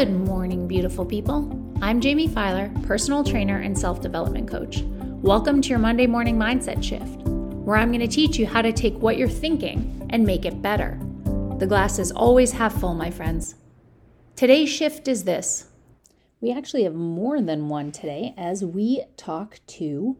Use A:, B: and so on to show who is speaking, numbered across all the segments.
A: Good morning, beautiful people. I'm Jamie Filer, personal trainer and self development coach. Welcome to your Monday morning mindset shift, where I'm going to teach you how to take what you're thinking and make it better. The glass is always half full, my friends. Today's shift is this. We actually have more than one today as we talk to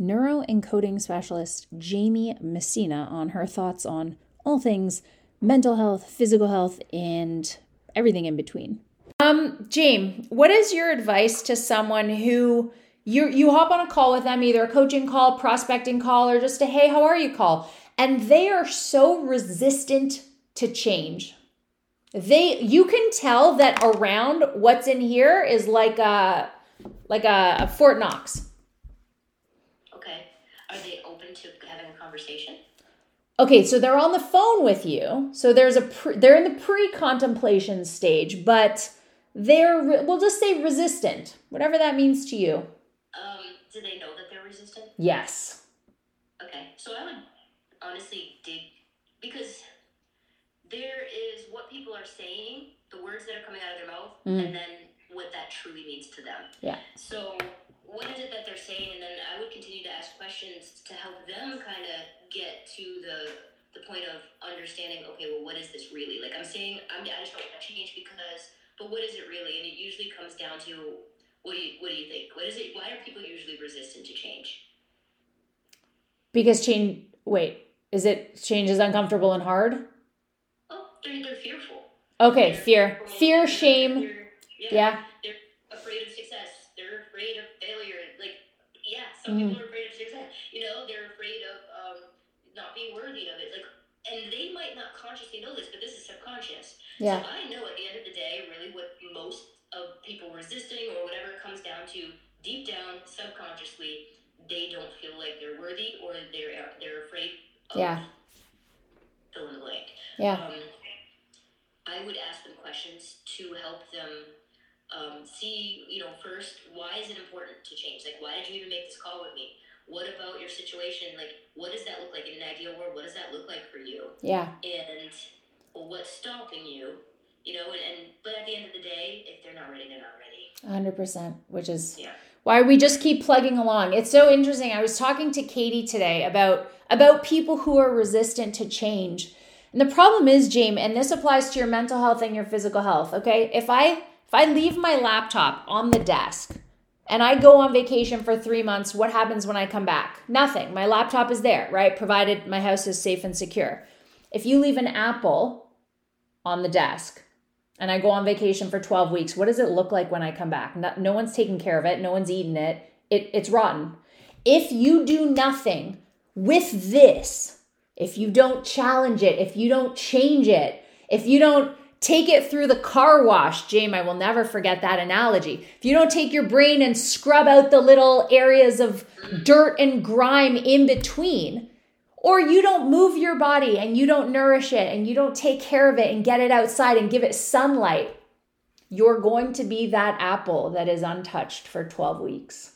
A: neuroencoding specialist Jamie Messina on her thoughts on all things mental health, physical health, and everything in between. Um, James, what is your advice to someone who you you hop on a call with them, either a coaching call, prospecting call, or just a hey, how are you call, and they are so resistant to change. They you can tell that around what's in here is like a like a, a Fort Knox.
B: Okay. Are they open to having a conversation?
A: Okay, so they're on the phone with you. So there's a pre, they're in the pre-contemplation stage, but they're we'll just say resistant, whatever that means to you.
B: Um, do they know that they're resistant?
A: Yes.
B: Okay. So I would honestly dig because there is what people are saying, the words that are coming out of their mouth,
A: Mm.
B: and then what that truly means to them.
A: Yeah.
B: So what is it that they're saying, and then I would continue to ask questions to help them kind of get to the the point of understanding. Okay, well, what is this really? Like I'm saying, I'm I just don't want to change because, but what is it really? And it usually comes down to what do you what do you think? What is it? Why are people usually resistant to change?
A: Because change wait, is it change is uncomfortable and hard?
B: Oh, they're they're fearful.
A: Okay,
B: They're
A: fear.
B: fearful.
A: Fear, shame.
B: They're-
A: Yeah.
B: They're afraid of success. They're afraid of failure. Like, yeah, some
A: Mhm.
B: people are afraid of success. You know, they're afraid of um, not being worthy of it. Like, and they might not consciously know this, but this is subconscious.
A: Yeah.
B: So I know at the people resisting or whatever it comes down to, deep down, subconsciously, they don't feel like they're worthy or they're they're afraid. Of
A: Yeah.
B: Fill in the blank.
A: Yeah.
B: Um, I would ask them questions to help them um, see, you know, first, why is it important to change? Like, why did you even make this call with me? What about your situation? Like, what does that look like in an ideal world? What does that look like for you?
A: Yeah.
B: And what's stopping you? You know, and, at the end of the day, if they're not ready, they're not ready.
A: 100%, which is
B: Yeah.
A: why we just keep plugging along. It's so interesting. I was talking to Katie today about about people who are resistant to change. And the problem is, James, and this applies to your mental health and your physical health, okay? If I if I leave my laptop on the desk and I go on vacation for 3 months, what happens when I come back? Nothing. My laptop is there, right? Provided my house is safe and secure. If you leave an apple on the desk, and I go on vacation for 12 weeks, what does it look like when I come back? No, no one's taking care of it, no one's eating it. it. It's rotten. If you do nothing with this, if you don't challenge it, if you don't change it, if you don't take it through the car wash, James, I will never forget that analogy. If you don't take your brain and scrub out the little areas of dirt and grime in between, or you don't move your body and you don't nourish it and you don't take care of it and get it outside and give it sunlight, you're going to be that apple that is untouched for 12 weeks.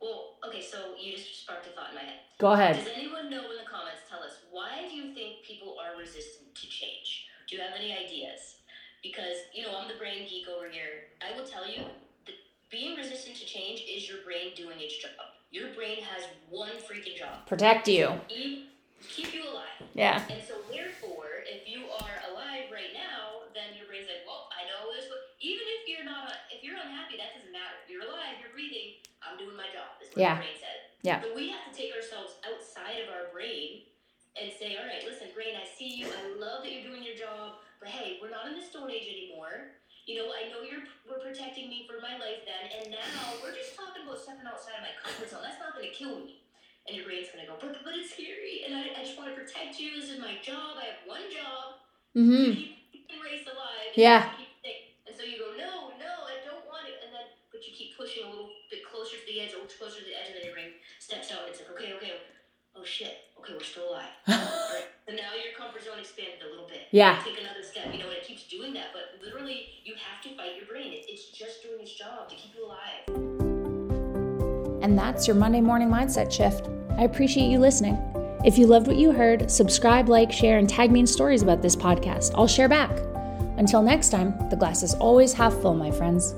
B: Well, okay, so you just sparked a thought in my head.
A: Go ahead.
B: Does anyone know in the comments? Tell us why do you think people are resistant to change? Do you have any ideas? Because you know I'm the brain geek over here. I will tell you that being resistant to change is your brain doing its job. Your brain has one freaking job:
A: Protect you.
B: keep keep you alive.
A: Yeah.
B: And so therefore, if you are alive right now, then your brain's like, well, I know this. But even if you're not, if you're unhappy, that doesn't matter. You're alive. You're breathing. I'm doing my job. Is what
A: Yeah.
B: your brain said.
A: Yeah.
B: But we have to take ourselves outside of our brain and say, all right, listen, brain, I see you. I love that you're doing your job. But hey, we're not in the Stone Age anymore. You know, I know you're we're protecting me for my life then, and now we're just talking about stepping outside of my comfort zone. That's not going to kill me. And your brain's going to go, but, but it's scary, and I, I just want to protect you. This is my job. I have one job
A: Mm-hmm.
B: keep the race alive.
A: Yeah.
B: keep And so you go, no, no, I don't want it. And then, but you keep pushing a little bit closer to the edge, a little closer to the edge, and then your brain steps out. And it's like, okay, okay, oh shit, okay, we're still alive. All right. So now your comfort zone expanded a little bit.
A: Yeah.
B: Take another step. You know, and keeps doing that. But literally, you have to fight your brain. It's just doing its job to keep you alive.
A: And that's your Monday morning mindset shift. I appreciate you listening. If you loved what you heard, subscribe, like, share, and tag me in stories about this podcast. I'll share back. Until next time, the glass is always half full, my friends.